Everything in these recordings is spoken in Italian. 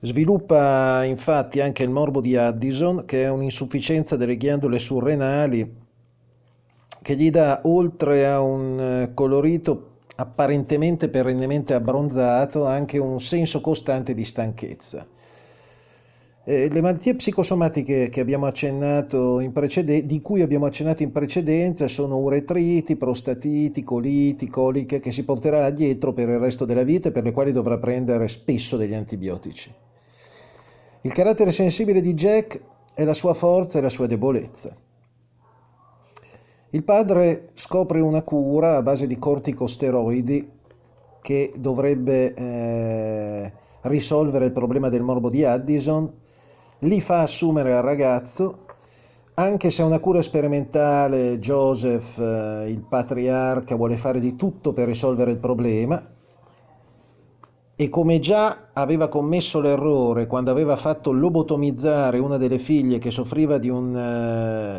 Sviluppa infatti anche il morbo di Addison, che è un'insufficienza delle ghiandole surrenali, che gli dà, oltre a un eh, colorito apparentemente perennemente abbronzato, anche un senso costante di stanchezza. Eh, le malattie psicosomatiche preceden- di cui abbiamo accennato in precedenza sono uretriti, prostatiti, coliti, coliche che si porterà dietro per il resto della vita e per le quali dovrà prendere spesso degli antibiotici. Il carattere sensibile di Jack è la sua forza e la sua debolezza. Il padre scopre una cura a base di corticosteroidi che dovrebbe eh, risolvere il problema del morbo di Addison li fa assumere al ragazzo, anche se è una cura sperimentale, Joseph, eh, il patriarca, vuole fare di tutto per risolvere il problema e come già aveva commesso l'errore quando aveva fatto lobotomizzare una delle figlie che soffriva di un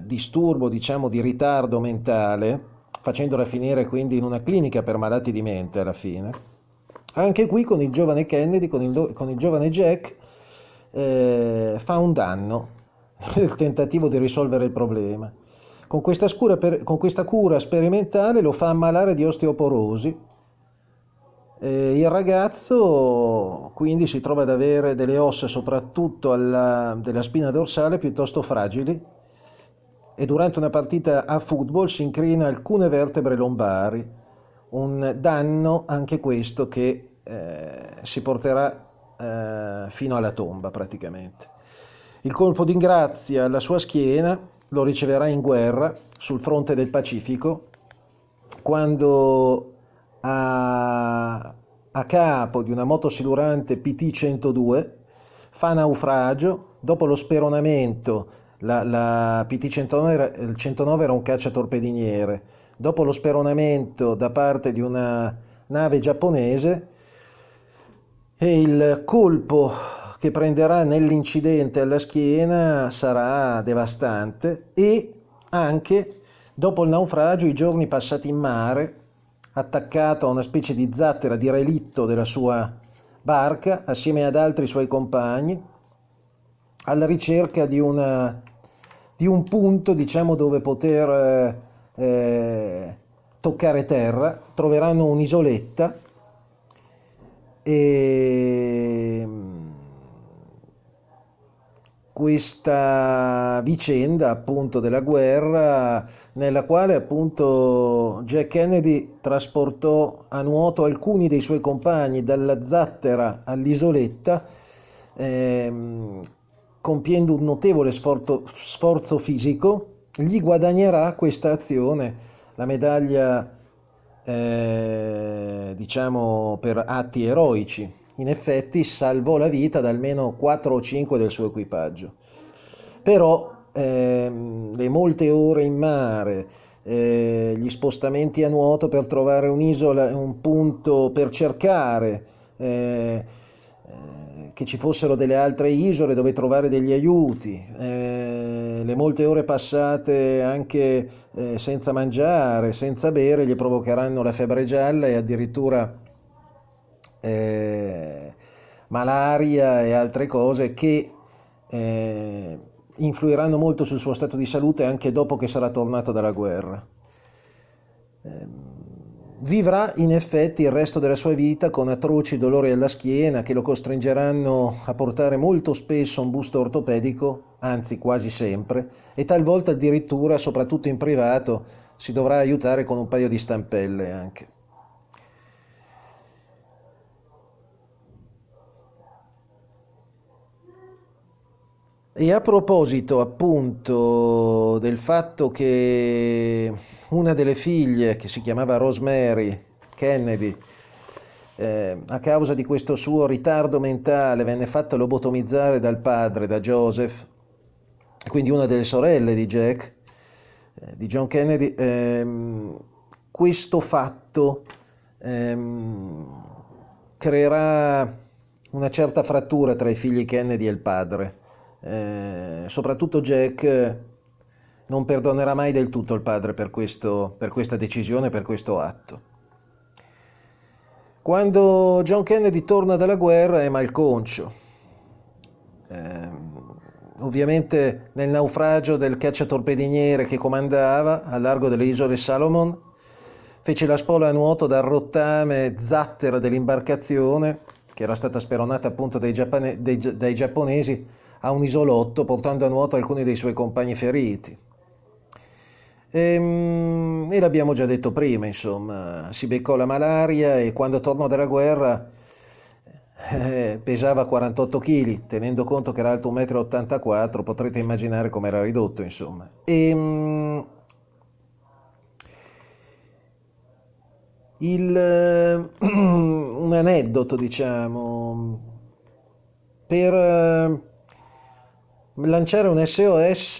uh, disturbo, diciamo, di ritardo mentale, facendola finire quindi in una clinica per malati di mente alla fine, anche qui con il giovane Kennedy, con il, con il giovane Jack, eh, fa un danno nel tentativo di risolvere il problema. Con questa, per, con questa cura sperimentale lo fa ammalare di osteoporosi. Eh, il ragazzo quindi si trova ad avere delle ossa, soprattutto alla, della spina dorsale, piuttosto fragili e durante una partita a football si incrina alcune vertebre lombari, un danno anche questo che eh, si porterà eh, fino alla tomba praticamente. Il colpo di grazia alla sua schiena lo riceverà in guerra sul fronte del Pacifico quando a, a capo di una motosilurante PT-102 fa naufragio. Dopo lo speronamento la, la PT-109 era, il 109 era un cacciatorpediniere. Dopo lo speronamento da parte di una nave giapponese e il colpo che prenderà nell'incidente alla schiena sarà devastante. E anche dopo il naufragio i giorni passati in mare attaccato a una specie di zattera di relitto della sua barca assieme ad altri suoi compagni alla ricerca di, una, di un punto diciamo dove poter eh, toccare terra. Troveranno un'isoletta e questa vicenda appunto della guerra nella quale appunto Jack Kennedy trasportò a nuoto alcuni dei suoi compagni dalla zattera all'isoletta ehm, compiendo un notevole sforzo, sforzo fisico gli guadagnerà questa azione la medaglia eh, diciamo per atti eroici. In effetti salvò la vita da almeno 4 o 5 del suo equipaggio. Però ehm, le molte ore in mare, eh, gli spostamenti a nuoto per trovare un'isola, un punto per cercare eh, eh, che ci fossero delle altre isole dove trovare degli aiuti, eh, le molte ore passate anche eh, senza mangiare, senza bere, gli provocheranno la febbre gialla e addirittura eh, malaria e altre cose che eh, influiranno molto sul suo stato di salute anche dopo che sarà tornato dalla guerra. Ehm, Vivrà in effetti il resto della sua vita con atroci dolori alla schiena che lo costringeranno a portare molto spesso un busto ortopedico, anzi quasi sempre, e talvolta addirittura, soprattutto in privato, si dovrà aiutare con un paio di stampelle anche. E a proposito appunto del fatto che una delle figlie, che si chiamava Rosemary Kennedy, eh, a causa di questo suo ritardo mentale venne fatta lobotomizzare dal padre, da Joseph, quindi una delle sorelle di Jack, eh, di John Kennedy, ehm, questo fatto ehm, creerà una certa frattura tra i figli Kennedy e il padre. Eh, soprattutto Jack non perdonerà mai del tutto il padre per, questo, per questa decisione, per questo atto. Quando John Kennedy torna dalla guerra è malconcio, Eh, ovviamente nel naufragio del cacciatorpediniere che comandava a largo delle isole Salomon, fece la spola a nuoto dal rottame zattera dell'imbarcazione, che era stata speronata appunto dai, giappone, dai, dai giapponesi, a un isolotto portando a nuoto alcuni dei suoi compagni feriti. E, ehm, e l'abbiamo già detto prima, insomma, si beccò la malaria e quando tornò dalla guerra eh, pesava 48 kg, tenendo conto che era alto 1,84 m, potrete immaginare come era ridotto, insomma. E, um, il, un aneddoto, diciamo, per lanciare un SOS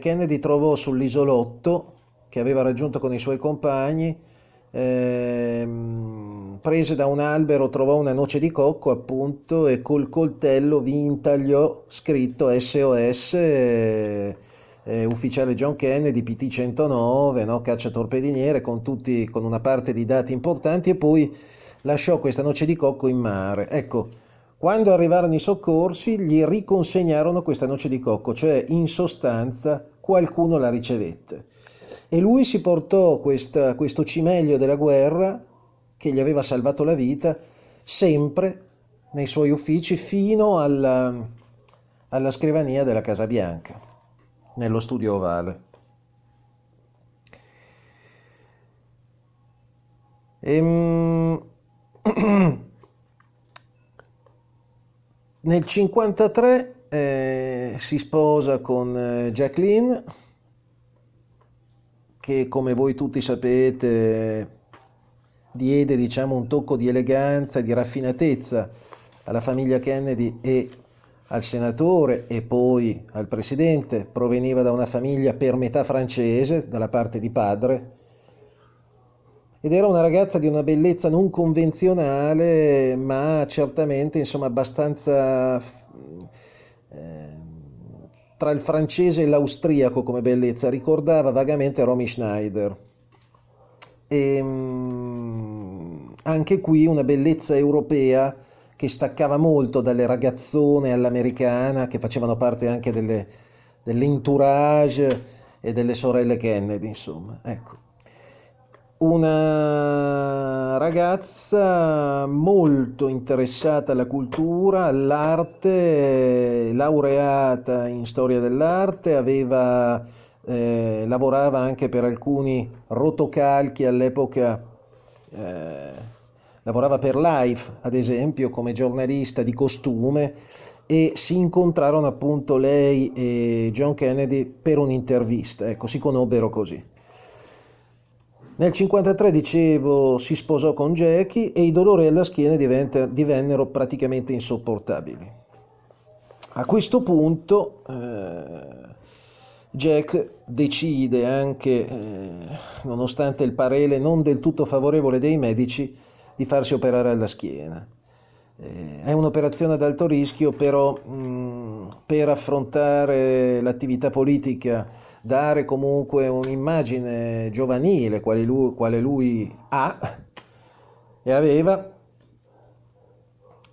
Kennedy trovò sull'isolotto che aveva raggiunto con i suoi compagni ehm, prese da un albero trovò una noce di cocco appunto e col coltello vi intagliò scritto SOS eh, eh, ufficiale John Kennedy PT 109 no? caccia torpediniere con, tutti, con una parte di dati importanti e poi lasciò questa noce di cocco in mare ecco quando arrivarono i soccorsi gli riconsegnarono questa noce di cocco cioè in sostanza qualcuno la ricevette e lui si portò questa, questo cimelio della guerra che gli aveva salvato la vita sempre nei suoi uffici fino alla, alla scrivania della Casa Bianca, nello studio ovale. Ehm... Nel 1953 eh, si sposa con eh, Jacqueline che come voi tutti sapete diede diciamo, un tocco di eleganza e di raffinatezza alla famiglia Kennedy e al senatore e poi al presidente, proveniva da una famiglia per metà francese, dalla parte di padre, ed era una ragazza di una bellezza non convenzionale, ma certamente insomma, abbastanza eh, tra il francese e l'austriaco come bellezza, ricordava vagamente Romy Schneider. E, ehm, anche qui una bellezza europea che staccava molto dalle ragazzone all'americana che facevano parte anche delle, dell'entourage e delle sorelle Kennedy, insomma. Ecco una ragazza molto interessata alla cultura, all'arte, laureata in storia dell'arte, aveva, eh, lavorava anche per alcuni rotocalchi all'epoca, eh, lavorava per Life ad esempio come giornalista di costume e si incontrarono appunto lei e John Kennedy per un'intervista, ecco, si conobbero così. Nel 1953, dicevo, si sposò con Jackie e i dolori alla schiena divennero praticamente insopportabili. A questo punto eh, Jack decide anche, eh, nonostante il parere non del tutto favorevole dei medici, di farsi operare alla schiena. Eh, è un'operazione ad alto rischio, però mh, per affrontare l'attività politica dare comunque un'immagine giovanile quale lui, quale lui ha e aveva,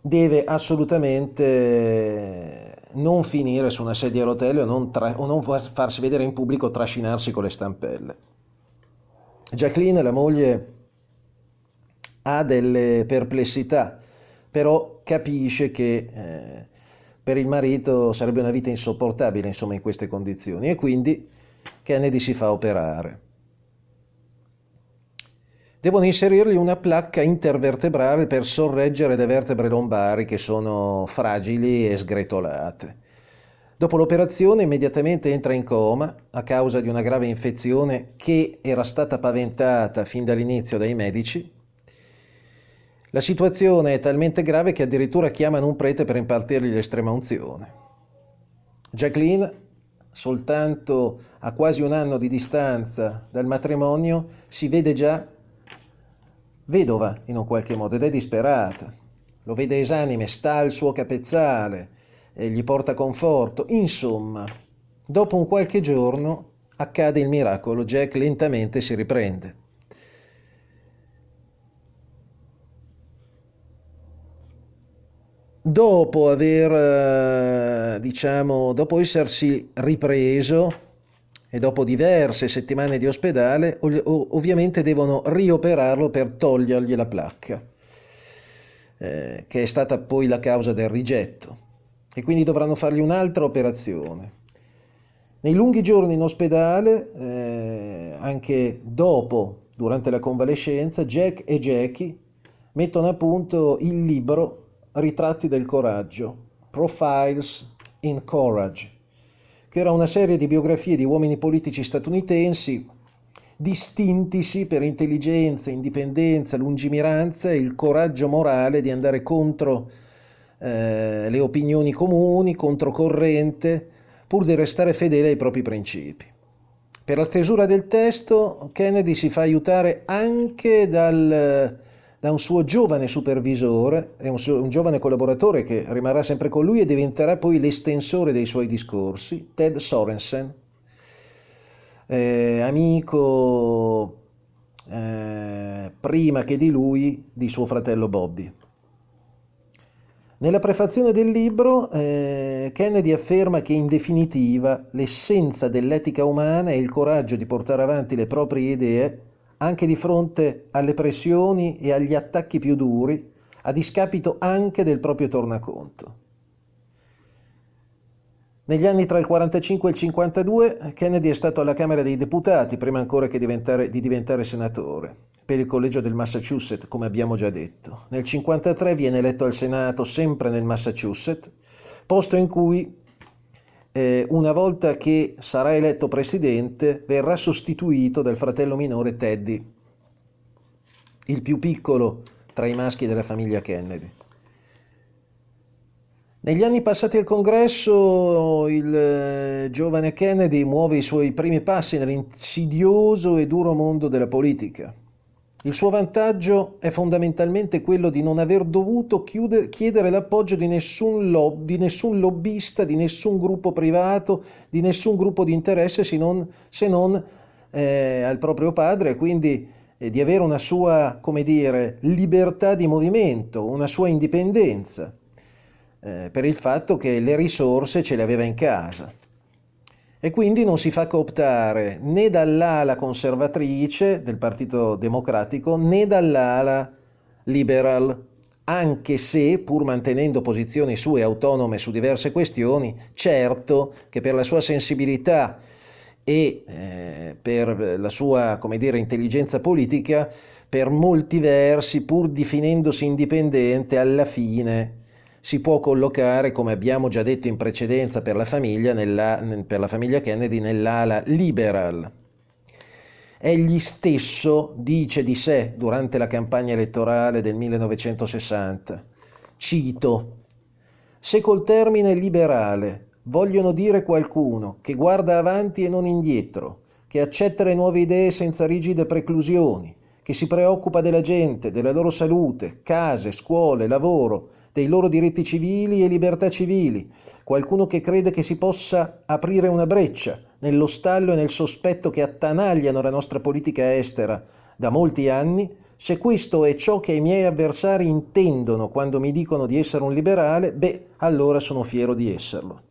deve assolutamente non finire su una sedia a rotelle o non, tra, o non farsi vedere in pubblico trascinarsi con le stampelle. Jacqueline, la moglie, ha delle perplessità, però capisce che eh, per il marito sarebbe una vita insopportabile insomma, in queste condizioni e quindi Kennedy si fa operare. Devono inserirgli una placca intervertebrale per sorreggere le vertebre lombari che sono fragili e sgretolate. Dopo l'operazione immediatamente entra in coma a causa di una grave infezione che era stata paventata fin dall'inizio dai medici. La situazione è talmente grave che addirittura chiamano un prete per impartirgli l'estrema unzione. Jacqueline soltanto a quasi un anno di distanza dal matrimonio, si vede già vedova in un qualche modo ed è disperata. Lo vede esanime, sta al suo capezzale e gli porta conforto. Insomma, dopo un qualche giorno accade il miracolo, Jack lentamente si riprende. Dopo aver, eh, diciamo, dopo essersi ripreso e dopo diverse settimane di ospedale, ovviamente devono rioperarlo per togliergli la placca, eh, che è stata poi la causa del rigetto. E quindi dovranno fargli un'altra operazione. Nei lunghi giorni in ospedale, eh, anche dopo, durante la convalescenza, Jack e Jackie mettono a punto il libro Ritratti del coraggio, Profiles in Courage, che era una serie di biografie di uomini politici statunitensi distintisi per intelligenza, indipendenza, lungimiranza e il coraggio morale di andare contro eh, le opinioni comuni, controcorrente, pur di restare fedele ai propri principi. Per la stesura del testo Kennedy si fa aiutare anche dal, da un suo giovane supervisore, un, suo, un, giovane collaboratore che rimarrà sempre con lui e diventerà poi l'estensore dei suoi discorsi, Ted Sorensen, eh, amico eh, prima che di lui di suo fratello Bobby. Nella prefazione del libro eh, Kennedy afferma che in definitiva l'essenza dell'etica umana è il coraggio di portare avanti le proprie idee anche di fronte alle pressioni e agli attacchi più duri, a discapito anche del proprio tornaconto. Negli anni tra il 45 e il 52 Kennedy è stato alla Camera dei Deputati prima ancora che diventare, di diventare senatore per il collegio del Massachusetts, come abbiamo già detto. Nel 1953 viene eletto al Senato, sempre nel Massachusetts, posto in cui eh, una volta che sarà eletto presidente verrà sostituito dal fratello minore Teddy, il più piccolo tra i maschi della famiglia Kennedy. Negli anni passati al congresso il eh, giovane Kennedy muove i suoi primi passi nell'insidioso e duro mondo della politica. Il suo vantaggio è fondamentalmente quello di non aver dovuto chiedere l'appoggio di nessun, lob, di nessun, lobbista, di nessun gruppo privato, di nessun gruppo di interesse se non, se non eh, al proprio padre, quindi eh, di avere una sua, come dire, libertà di movimento, una sua indipendenza, eh, per il fatto che le risorse ce le aveva in casa e quindi non si fa cooptare né dall'ala conservatrice del Partito Democratico né dall'ala liberal, anche se, pur mantenendo posizioni sue autonome su diverse questioni, certo che per la sua sensibilità e eh, per la sua, come dire, intelligenza politica, per molti versi, pur definendosi indipendente, alla fine si può collocare, come abbiamo già detto in precedenza per la famiglia, nella, per la famiglia Kennedy, nell'ala liberal. Egli stesso dice di sé durante la campagna elettorale del 1960, cito, se col termine liberale vogliono dire qualcuno che guarda avanti e non indietro, che accetta le nuove idee senza rigide preclusioni, che si preoccupa della gente, della loro salute, case, scuole, lavoro, dei loro diritti civili e libertà civili, qualcuno che crede che si possa aprire una breccia nello stallo e nel sospetto che attanagliano la nostra politica estera da molti anni, se questo è ciò che i miei avversari intendono quando mi dicono di essere un liberale, beh, allora sono fiero di esserlo.